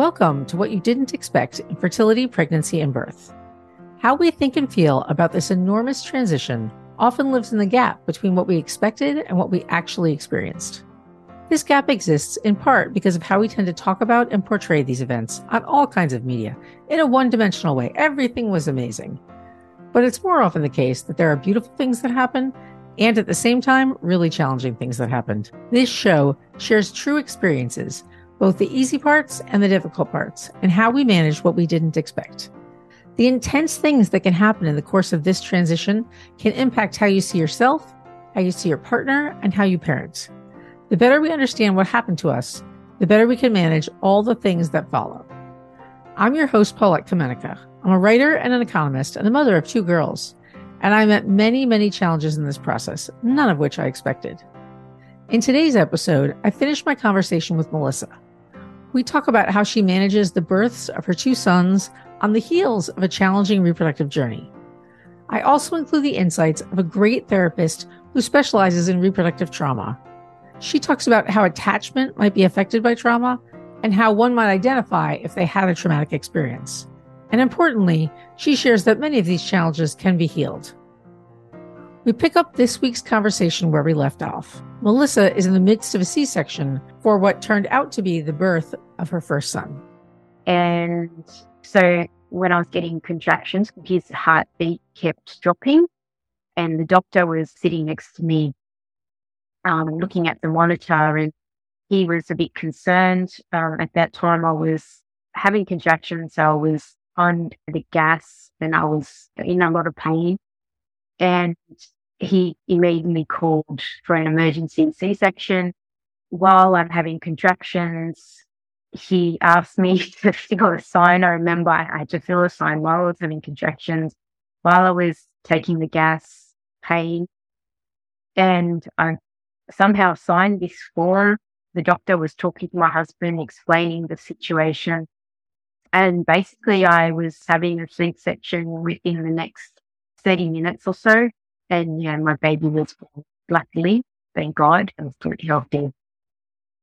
Welcome to what you didn't expect in fertility, pregnancy, and birth. How we think and feel about this enormous transition often lives in the gap between what we expected and what we actually experienced. This gap exists in part because of how we tend to talk about and portray these events on all kinds of media in a one dimensional way. Everything was amazing. But it's more often the case that there are beautiful things that happen and at the same time, really challenging things that happened. This show shares true experiences, both the easy parts and the difficult parts, and how we manage what we didn't expect. The intense things that can happen in the course of this transition can impact how you see yourself, how you see your partner, and how you parent. The better we understand what happened to us, the better we can manage all the things that follow. I'm your host, Paulette Kamenecka. I'm a writer and an economist and the mother of two girls, and I met many, many challenges in this process, none of which I expected. In today's episode, I finished my conversation with Melissa. We talk about how she manages the births of her two sons on the heels of a challenging reproductive journey. I also include the insights of a great therapist who specializes in reproductive trauma she talks about how attachment might be affected by trauma and how one might identify if they had a traumatic experience. And importantly, she shares that many of these challenges can be healed. We pick up this week's conversation where we left off. Melissa is in the midst of a C section for what turned out to be the birth of her first son. And so when I was getting contractions, his heartbeat kept dropping, and the doctor was sitting next to me um, looking at the monitor and he was a bit concerned. Um, at that time, I was having contractions. So I was on the gas and I was in a lot of pain. And he immediately called for an emergency C section. While I'm having contractions, he asked me to fill a sign. I remember I had to fill a sign while I was having contractions, while I was taking the gas pain. And I somehow signed this form. The doctor was talking to my husband, explaining the situation. And basically, I was having a C section within the next 30 minutes or so. And, you know, my baby was born, luckily, thank God, and pretty healthy.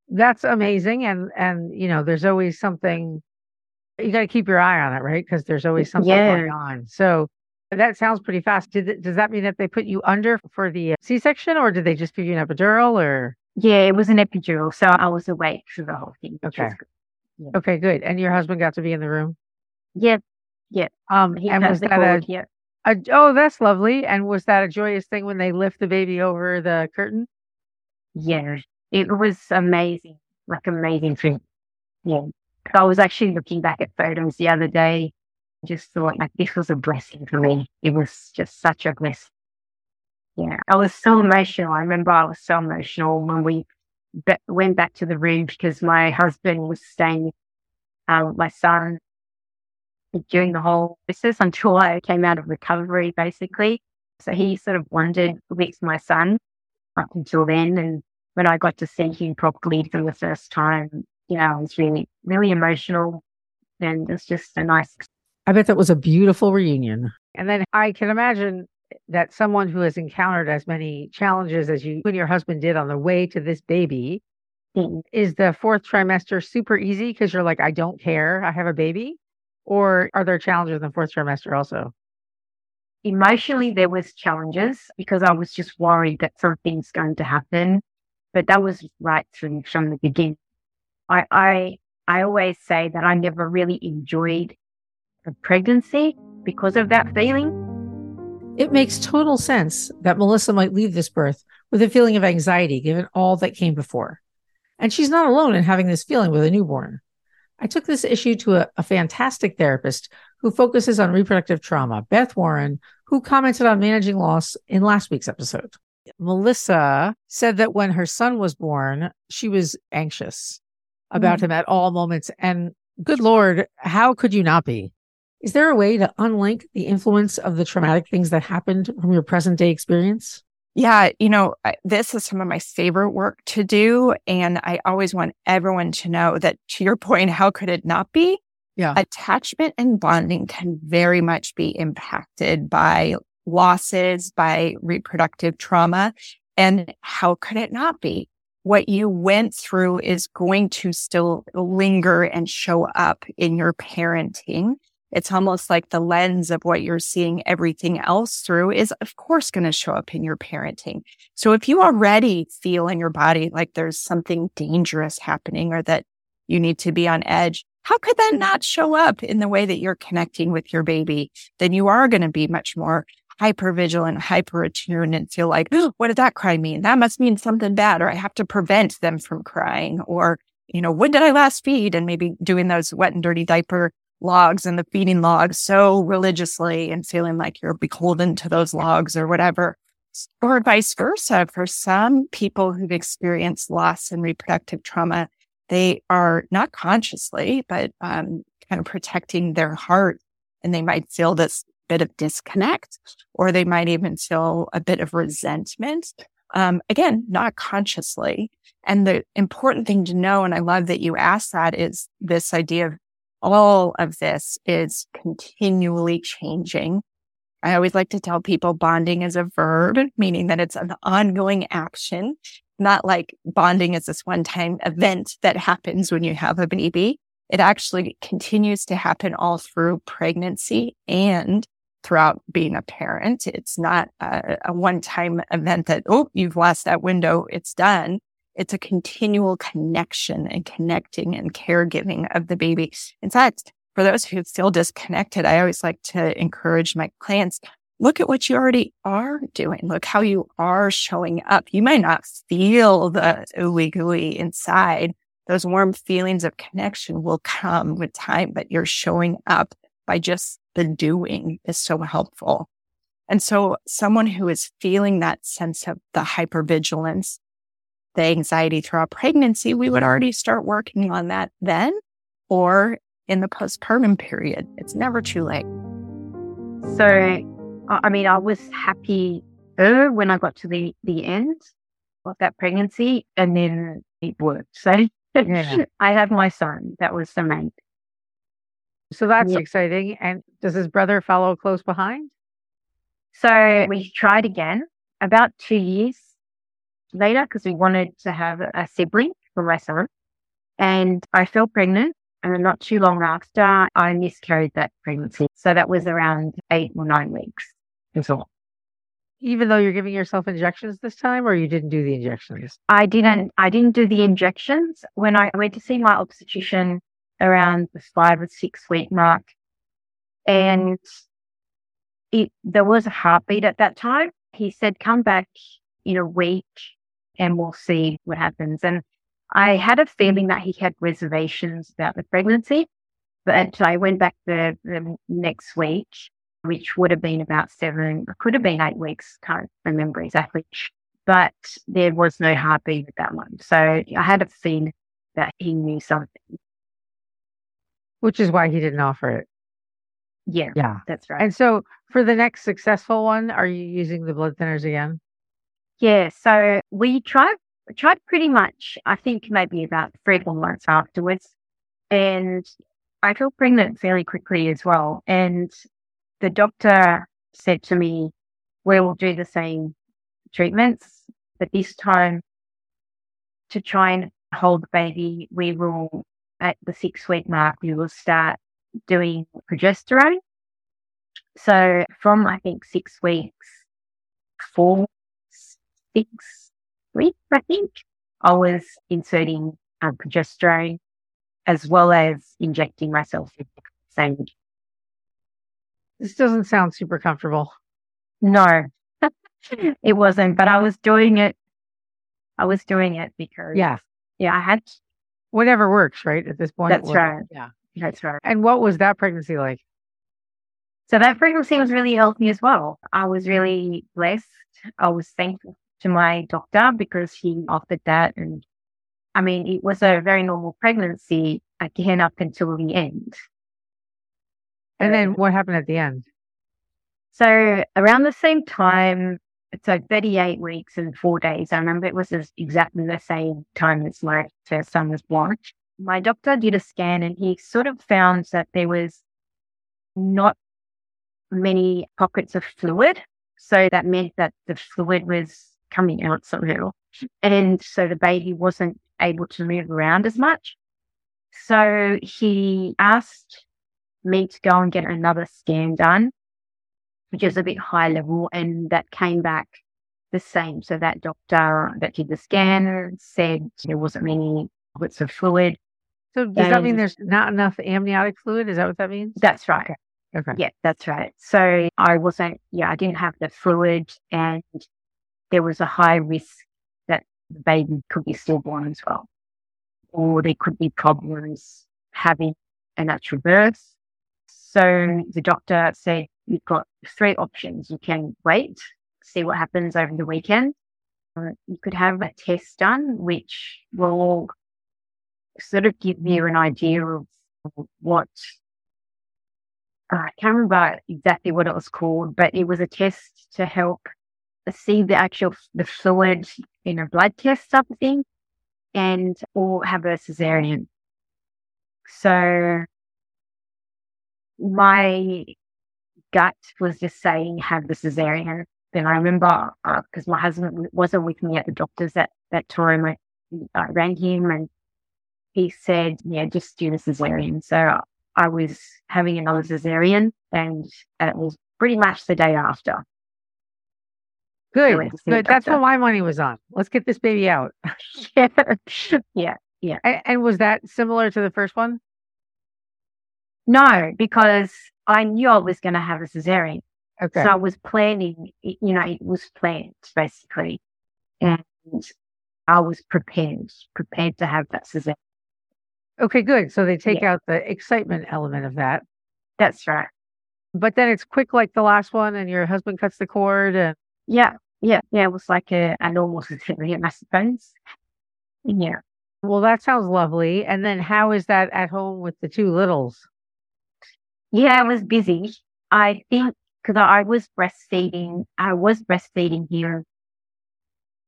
That's amazing. And, and, you know, there's always something you got to keep your eye on it, right? Because there's always something yeah. going on. So that sounds pretty fast. Did, does that mean that they put you under for the uh, C section or did they just give you an epidural or? Yeah, it was an epidural. So I was awake for the whole thing. Okay. Yeah. Okay, good. And your husband got to be in the room? Yep. Yeah. Um, he and was that a, yeah. Oh, that's lovely. And was that a joyous thing when they lift the baby over the curtain? Yeah, it was amazing. Like amazing thing. Yeah. I was actually looking back at photos the other day just thought like this was a blessing for me. It was just such a blessing. Yeah, I was so emotional. I remember I was so emotional when we be- went back to the room because my husband was staying uh, with my son during the whole process until I came out of recovery, basically. So he sort of wandered with my son up until then. And when I got to see him properly for the first time, you know, I was really, really emotional. And it's just a nice I bet that was a beautiful reunion. And then I can imagine that someone who has encountered as many challenges as you and your husband did on the way to this baby mm. is the fourth trimester super easy because you're like, I don't care, I have a baby? Or are there challenges in the fourth trimester also? Emotionally, there was challenges because I was just worried that something's going to happen. But that was right from, from the beginning. I, I I always say that I never really enjoyed pregnancy because of that feeling. It makes total sense that Melissa might leave this birth with a feeling of anxiety given all that came before. And she's not alone in having this feeling with a newborn. I took this issue to a, a, fantastic therapist who focuses on reproductive trauma, Beth Warren, who commented on managing loss in last week's episode. Melissa said that when her son was born, she was anxious about mm. him at all moments. And good Lord, how could you not be? Is there a way to unlink the influence of the traumatic things that happened from your present day experience? Yeah, you know, this is some of my favorite work to do. And I always want everyone to know that to your point, how could it not be? Yeah. Attachment and bonding can very much be impacted by losses, by reproductive trauma. And how could it not be? what you went through is going to still linger and show up in your parenting. It's almost like the lens of what you're seeing everything else through is, of course, going to show up in your parenting. So if you already feel in your body like there's something dangerous happening or that you need to be on edge, how could that not show up in the way that you're connecting with your baby? Then you are going to be much more hyper vigilant, hyper attuned and feel like, oh, what did that cry mean? That must mean something bad, or I have to prevent them from crying, or, you know, when did I last feed? And maybe doing those wet and dirty diaper logs and the feeding logs so religiously and feeling like you're beholden to those logs or whatever. Or vice versa. For some people who've experienced loss and reproductive trauma, they are not consciously, but um, kind of protecting their heart. And they might feel this bit of disconnect, or they might even feel a bit of resentment. Um, again, not consciously. And the important thing to know, and I love that you asked that, is this idea of all of this is continually changing. I always like to tell people bonding is a verb, meaning that it's an ongoing action, not like bonding is this one time event that happens when you have a baby. It actually continues to happen all through pregnancy and throughout being a parent. It's not a, a one time event that, oh, you've lost that window. It's done. It's a continual connection and connecting and caregiving of the baby. In fact, for those who feel disconnected, I always like to encourage my clients, look at what you already are doing. Look how you are showing up. You might not feel the ooey gooey inside. Those warm feelings of connection will come with time, but you're showing up by just the doing is so helpful. And so someone who is feeling that sense of the hypervigilance, the anxiety throughout pregnancy, we would already start working on that then or in the postpartum period. It's never too late. So, I mean, I was happy uh, when I got to the, the end of that pregnancy and then it worked. So yeah. I had my son. That was the main. So that's yeah. exciting. And does his brother follow close behind? So we tried again about two years later because we wanted to have a sibling for my son. And I fell pregnant. And not too long after, I miscarried that pregnancy. So that was around eight or nine weeks. That's all. Even though you're giving yourself injections this time, or you didn't do the injections? I didn't. I didn't do the injections. When I went to see my obstetrician around the five or six week mark, and it there was a heartbeat at that time. He said, "Come back in a week and we'll see what happens. And I had a feeling that he had reservations about the pregnancy, but I went back the, the next week, which would have been about seven, could have been eight weeks, can't remember exactly. But there was no heartbeat with that one. So I had a feeling that he knew something. Which is why he didn't offer it. Yeah. Yeah. That's right. And so for the next successful one, are you using the blood thinners again? Yeah, so we tried tried pretty much, I think maybe about three, or four months afterwards. And I felt pregnant fairly quickly as well. And the doctor said to me, We will do the same treatments, but this time to try and hold the baby, we will at the six week mark, we will start doing progesterone. So from I think six weeks, four six weeks, I think, I was inserting um, progesterone as well as injecting myself with the same. This doesn't sound super comfortable. No, it wasn't, but I was doing it. I was doing it because, yeah, yeah, I had whatever works, right? At this point, that's right. Yeah, that's right. And what was that pregnancy like? So that pregnancy was really healthy as well. I was really blessed. I was thankful to my doctor because he offered that. And I mean, it was a very normal pregnancy again up until the end. And then what happened at the end? So around the same time, so 38 weeks and four days. I remember it was exactly the same time as my first son was born. My doctor did a scan and he sort of found that there was not many pockets of fluid. So that meant that the fluid was coming out somehow. And so the baby wasn't able to move around as much. So he asked me to go and get another scan done, which is a bit high level, and that came back the same. So that doctor that did the scan said there wasn't many bits of fluid. So does that mean there's not enough amniotic fluid? Is that what that means? That's right. Okay. Yeah, that's right. So I wasn't, yeah, I didn't have the fluid and there was a high risk that the baby could be stillborn as well. Or there could be problems having a natural birth. So the doctor said, you've got three options. You can wait, see what happens over the weekend. Or you could have a test done, which will sort of give you an idea of what I can't remember exactly what it was called, but it was a test to help see the actual the fluid in a blood test something and or have a cesarean. So my gut was just saying have the cesarean. Then I remember because uh, my husband wasn't with me at the doctor's at that time. I, I rang him and he said, "Yeah, just do the cesarean." So I was having another cesarean and it was pretty much the day after. Good, good. That's what my money was on. Let's get this baby out. yeah, yeah, yeah. And, and, was that similar to the first one? No, because I knew I was going to have a cesarean. Okay. So I was planning, you know, it was planned basically. And I was prepared, prepared to have that cesarean. Okay, good. So they take yeah. out the excitement element of that. That's right. But then it's quick like the last one, and your husband cuts the cord. And yeah, yeah, yeah. It was like a, a normal cesarean, I suppose. Yeah. Well, that sounds lovely. And then how is that at home with the two littles? Yeah, I was busy. I think because I was breastfeeding, I was breastfeeding here.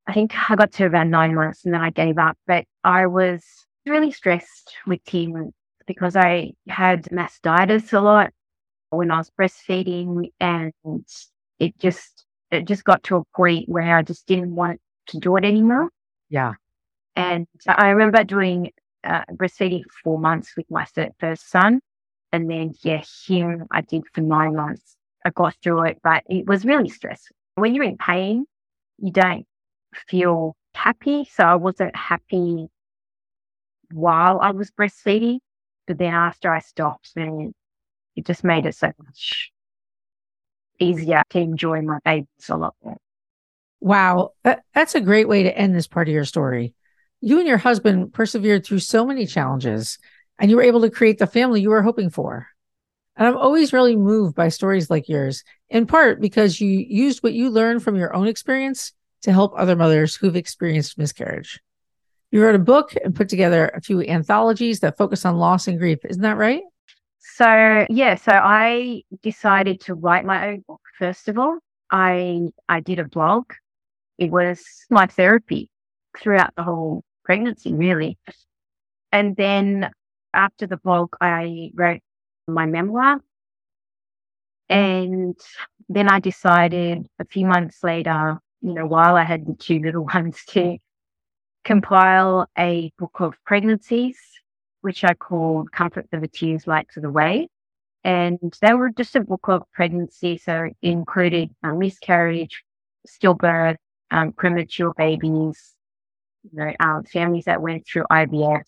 I think I got to about nine months and then I gave up, but I was really stressed with him because I had mastitis a lot when I was breastfeeding and it just it just got to a point where I just didn't want to do it anymore. Yeah. And I remember doing uh, breastfeeding for four months with my first son. And then, yeah, him I did for nine months. I got through it, but it was really stressful. When you're in pain, you don't feel happy. So I wasn't happy while I was breastfeeding. But then after I stopped, then it just made it so much easier to enjoy my babies a lot more. Wow. That's a great way to end this part of your story. You and your husband persevered through so many challenges and you were able to create the family you were hoping for. And I'm always really moved by stories like yours, in part because you used what you learned from your own experience to help other mothers who've experienced miscarriage. You wrote a book and put together a few anthologies that focus on loss and grief. Isn't that right? So, yeah, so I decided to write my own book first of all. I I did a blog. It was my therapy throughout the whole pregnancy, really. And then after the blog, I wrote my memoir. And then I decided a few months later, you know, while I had the two little ones to compile a book of pregnancies, which I called Comfort for the Tears, Light to the Way. And they were just a book of pregnancy. So included um, miscarriage, stillbirth, um, premature babies, you know, um, families that went through IVF.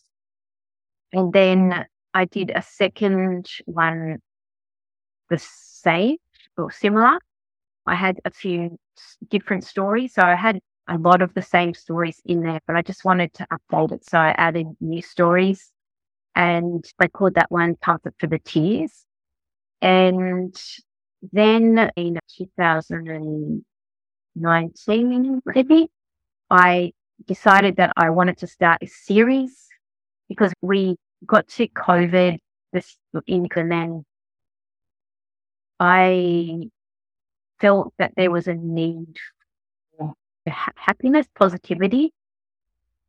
And then I did a second one the same or similar. I had a few different stories. So I had a lot of the same stories in there, but I just wanted to update it. So I added new stories and I called that one Comfort for the Tears. And then in 2019, maybe, I decided that I wanted to start a series because we got to COVID this in and I felt that there was a need for happiness, positivity.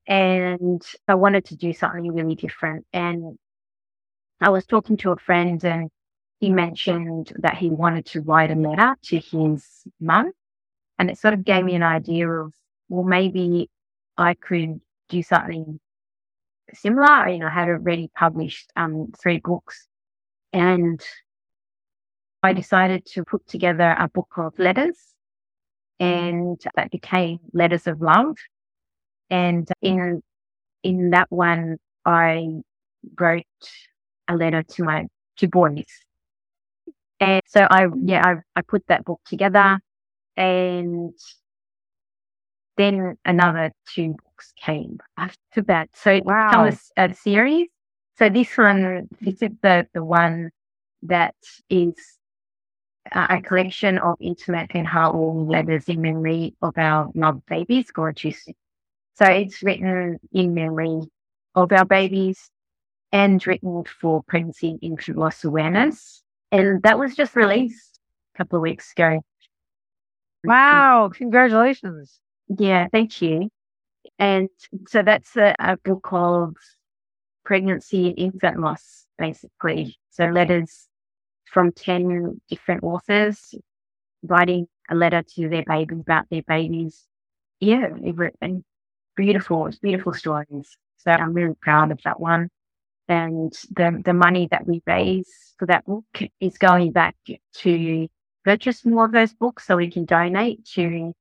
And I wanted to do something really different. And I was talking to a friend and he mentioned that he wanted to write a letter to his mum. And it sort of gave me an idea of, well, maybe I could do something similar. You know, I had already published um, three books and I decided to put together a book of letters and that became Letters of Love. And in, in that one, I wrote a letter to my two boys. And so I, yeah, I, I put that book together and then another two books came after that. So it wow. became a, a series. So this one, this is the, the one that is a collection of intimate and heartwarming letters in memory of our loved babies, gorgeous. So it's written in memory of our babies and written for pregnancy and infant loss awareness. And that was just released a couple of weeks ago. Wow. Congratulations. Yeah, thank you. And so that's a, a book of pregnancy and infant loss, basically. So letters from 10 different authors writing a letter to their babies about their babies. Yeah, and beautiful, It's beautiful stories. So I'm really proud of that one. And the, the money that we raise for that book is going back to purchase more of those books so we can donate to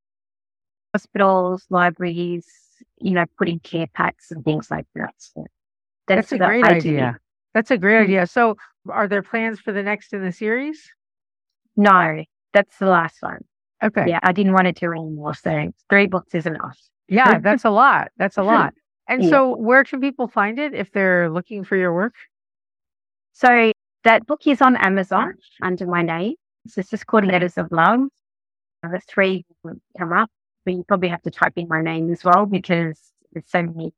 hospitals, libraries, you know, putting care packs and things like that. So that's, that's a great idea. That's a great mm. idea. So, are there plans for the next in the series? No, that's the last one. Okay. Yeah, I didn't want it to do any more. So, three books is enough. Yeah, that's a lot. That's a lot. And yeah. so, where can people find it if they're looking for your work? So, that book is on Amazon under my name. So it's just called Letters of Love. The three come up, but you probably have to type in my name as well because there's so many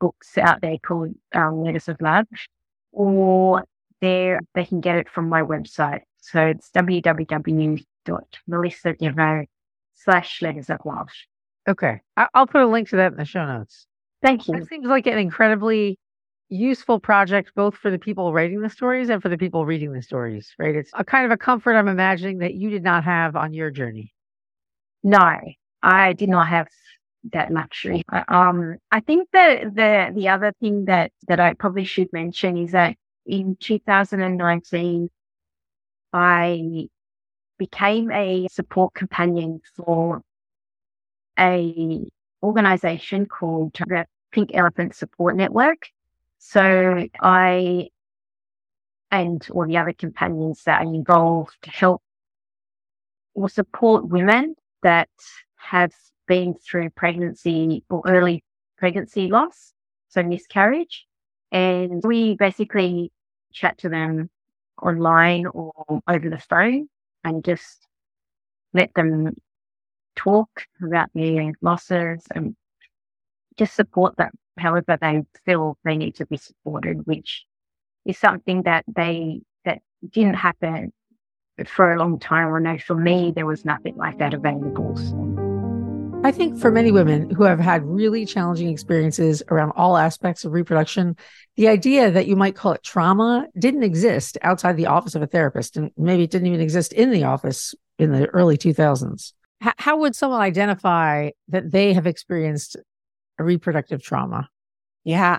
books out there called um, Letters of Love or there they can get it from my website. So it's www.melissadevo slash letters of love. Okay. I'll put a link to that in the show notes. Thank you. It seems like an incredibly useful project, both for the people writing the stories and for the people reading the stories, right? It's a kind of a comfort I'm imagining that you did not have on your journey. No, I did not have that luxury. Um, I think that the the other thing that that I probably should mention is that in 2019, I became a support companion for a organization called the Pink Elephant Support Network. So I and all the other companions that are involved help or support women that have been through pregnancy or early pregnancy loss, so miscarriage. And we basically chat to them online or over the phone and just let them talk about their losses and just support them however they feel they need to be supported, which is something that they that didn't happen for a long time. I know for me there was nothing like that available. So. I think for many women who have had really challenging experiences around all aspects of reproduction, the idea that you might call it trauma didn't exist outside the office of a therapist. And maybe it didn't even exist in the office in the early 2000s. How would someone identify that they have experienced a reproductive trauma? Yeah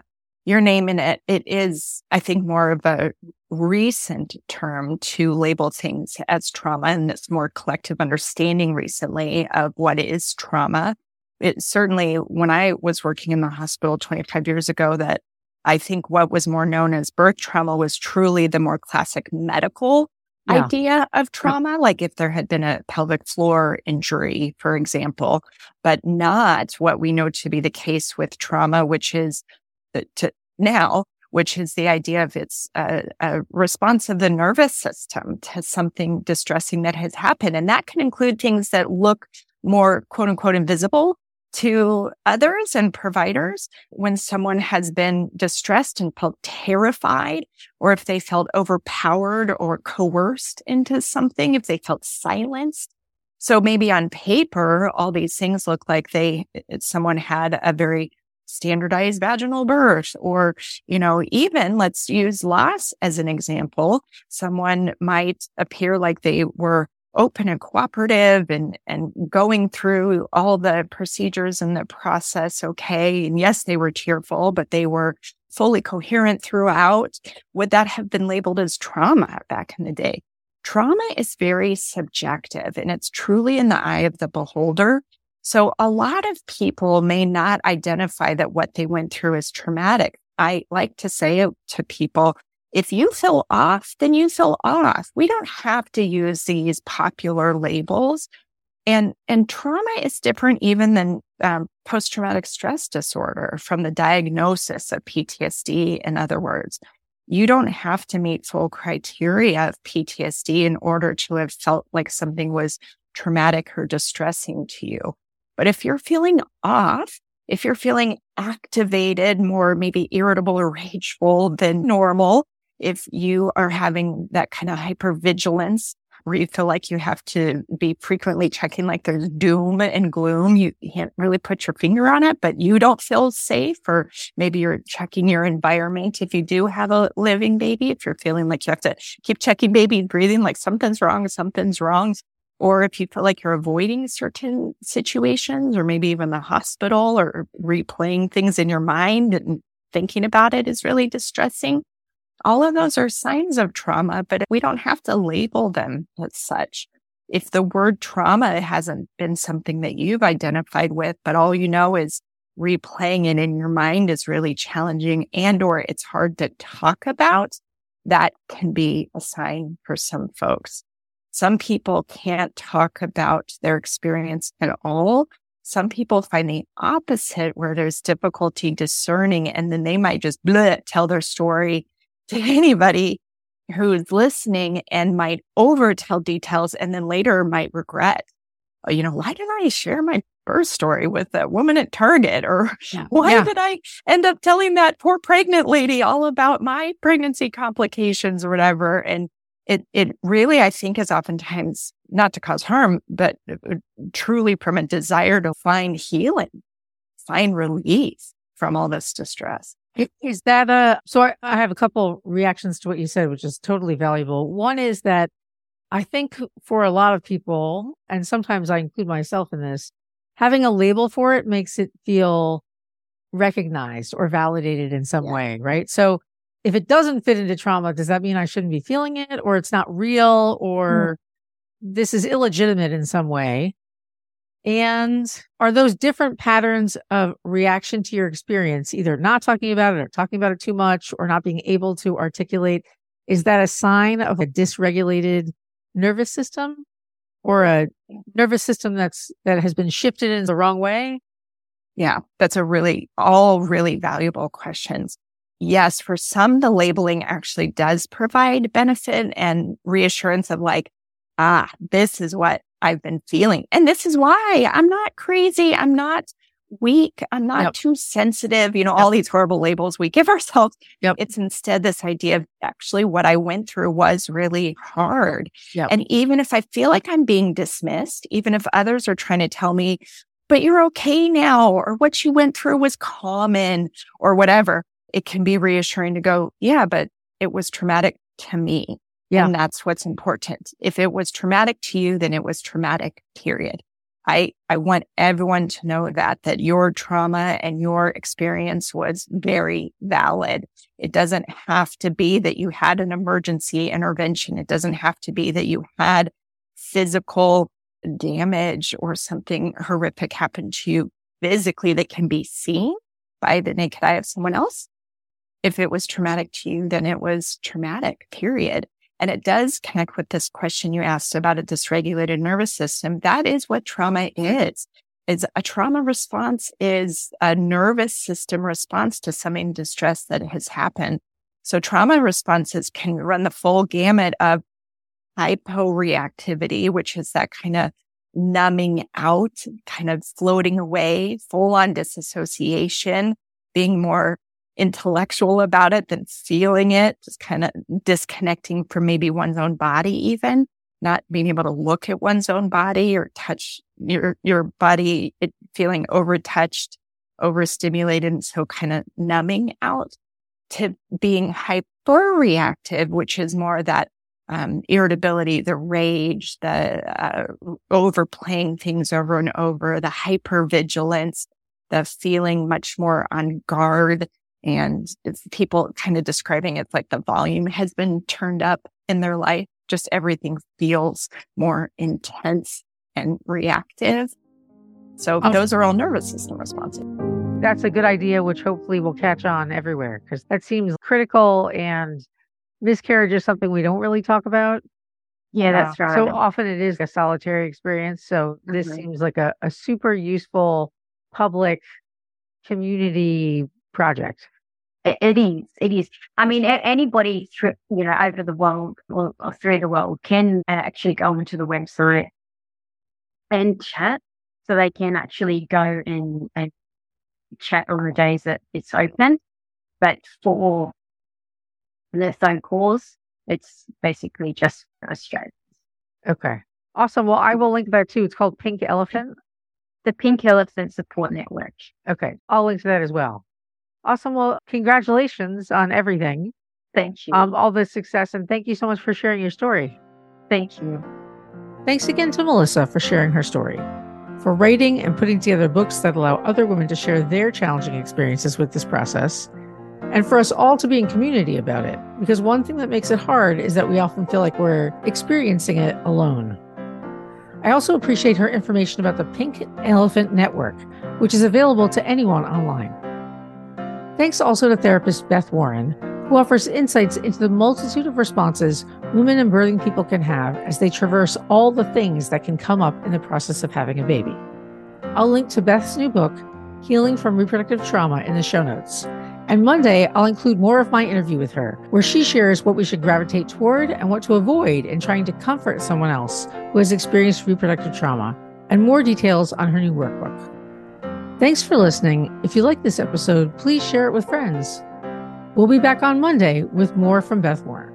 your name in it. It is, I think, more of a recent term to label things as trauma and it's more collective understanding recently of what is trauma. It certainly, when I was working in the hospital 25 years ago, that I think what was more known as birth trauma was truly the more classic medical yeah. idea of trauma, like if there had been a pelvic floor injury, for example, but not what we know to be the case with trauma, which is to now, which is the idea of it's a, a, response of the nervous system to something distressing that has happened. And that can include things that look more quote unquote invisible to others and providers when someone has been distressed and felt terrified, or if they felt overpowered or coerced into something, if they felt silenced. So maybe on paper, all these things look like they, someone had a very standardized vaginal birth or, you know, even let's use loss as an example. Someone might appear like they were open and cooperative and, and going through all the procedures and the process okay. And yes, they were tearful, but they were fully coherent throughout. Would that have been labeled as trauma back in the day? Trauma is very subjective and it's truly in the eye of the beholder. So a lot of people may not identify that what they went through is traumatic. I like to say to people, if you feel off, then you feel off. We don't have to use these popular labels. And, and trauma is different even than um, post traumatic stress disorder from the diagnosis of PTSD, in other words. You don't have to meet full criteria of PTSD in order to have felt like something was traumatic or distressing to you. But if you're feeling off, if you're feeling activated, more maybe irritable or rageful than normal, if you are having that kind of hypervigilance where you feel like you have to be frequently checking like there's doom and gloom, you can't really put your finger on it, but you don't feel safe, or maybe you're checking your environment. If you do have a living baby, if you're feeling like you have to keep checking baby breathing, like something's wrong, something's wrong. Or if you feel like you're avoiding certain situations or maybe even the hospital or replaying things in your mind and thinking about it is really distressing all of those are signs of trauma, but we don't have to label them as such. If the word trauma hasn't been something that you've identified with, but all you know is replaying it in your mind is really challenging and or it's hard to talk about, that can be a sign for some folks. Some people can't talk about their experience at all. Some people find the opposite where there's difficulty discerning and then they might just bleh, tell their story to anybody who's listening and might overtell details and then later might regret, oh, you know, why did I share my birth story with a woman at Target? Or yeah. why yeah. did I end up telling that poor pregnant lady all about my pregnancy complications or whatever? And it, it really, I think, is oftentimes not to cause harm, but truly from a desire to find healing, find relief from all this distress. Is that a so? I, I have a couple reactions to what you said, which is totally valuable. One is that I think for a lot of people, and sometimes I include myself in this, having a label for it makes it feel recognized or validated in some yeah. way, right? So if it doesn't fit into trauma, does that mean I shouldn't be feeling it or it's not real or mm. this is illegitimate in some way? And are those different patterns of reaction to your experience, either not talking about it or talking about it too much or not being able to articulate? Is that a sign of a dysregulated nervous system or a nervous system that's, that has been shifted in the wrong way? Yeah, that's a really, all really valuable questions. Yes, for some, the labeling actually does provide benefit and reassurance of like, ah, this is what I've been feeling. And this is why I'm not crazy. I'm not weak. I'm not yep. too sensitive. You know, yep. all these horrible labels we give ourselves. Yep. It's instead this idea of actually what I went through was really hard. And even if I feel like I'm being dismissed, even if others are trying to tell me, but you're okay now, or what you went through was common or whatever, it can be reassuring to go, yeah, but it was traumatic to me. Yeah. And that's what's important. If it was traumatic to you, then it was traumatic, period. I, I want everyone to know that, that your trauma and your experience was very valid. It doesn't have to be that you had an emergency intervention. It doesn't have to be that you had physical damage or something horrific happen to you physically that can be seen by the naked eye of someone else. If it was traumatic to you, then it was traumatic, period. And it does connect with this question you asked about a dysregulated nervous system. That is what trauma is. Is a trauma response is a nervous system response to something distress that has happened. So trauma responses can run the full gamut of hyporeactivity, which is that kind of numbing out, kind of floating away, full on disassociation, being more intellectual about it than feeling it, just kind of disconnecting from maybe one's own body, even not being able to look at one's own body or touch your, your body, it feeling overtouched, overstimulated. And so kind of numbing out to being hyper reactive, which is more that um, irritability, the rage, the uh, overplaying things over and over, the hypervigilance, the feeling much more on guard. And it's people kind of describing it's like the volume has been turned up in their life. Just everything feels more intense and reactive. So oh. those are all nervous system responses. That's a good idea, which hopefully will catch on everywhere because that seems critical and miscarriage is something we don't really talk about. Yeah, that's uh, right. So often it is a solitary experience. So this mm-hmm. seems like a, a super useful public community project. It is. It is. I mean, anybody through, you know, over the world or, through the world can uh, actually go onto the website and chat. So they can actually go and, and chat on the days that it's open. But for the phone calls, it's basically just Australians. Okay. Awesome. Well, I will link there too. It's called Pink Elephant. The Pink Elephant Support Network. Okay. I'll link to that as well. Awesome. Well, congratulations on everything. Thank you. Um, all the success and thank you so much for sharing your story. Thank you. Thanks again to Melissa for sharing her story, for writing and putting together books that allow other women to share their challenging experiences with this process, and for us all to be in community about it. Because one thing that makes it hard is that we often feel like we're experiencing it alone. I also appreciate her information about the Pink Elephant Network, which is available to anyone online. Thanks also to therapist Beth Warren, who offers insights into the multitude of responses women and birthing people can have as they traverse all the things that can come up in the process of having a baby. I'll link to Beth's new book, Healing from Reproductive Trauma, in the show notes. And Monday, I'll include more of my interview with her, where she shares what we should gravitate toward and what to avoid in trying to comfort someone else who has experienced reproductive trauma, and more details on her new workbook. Thanks for listening. If you like this episode, please share it with friends. We'll be back on Monday with more from Beth Warren.